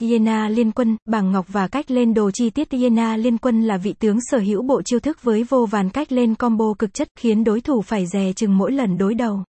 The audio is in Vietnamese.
Yena Liên Quân, bảng ngọc và cách lên đồ chi tiết Yena Liên Quân là vị tướng sở hữu bộ chiêu thức với vô vàn cách lên combo cực chất, khiến đối thủ phải dè chừng mỗi lần đối đầu.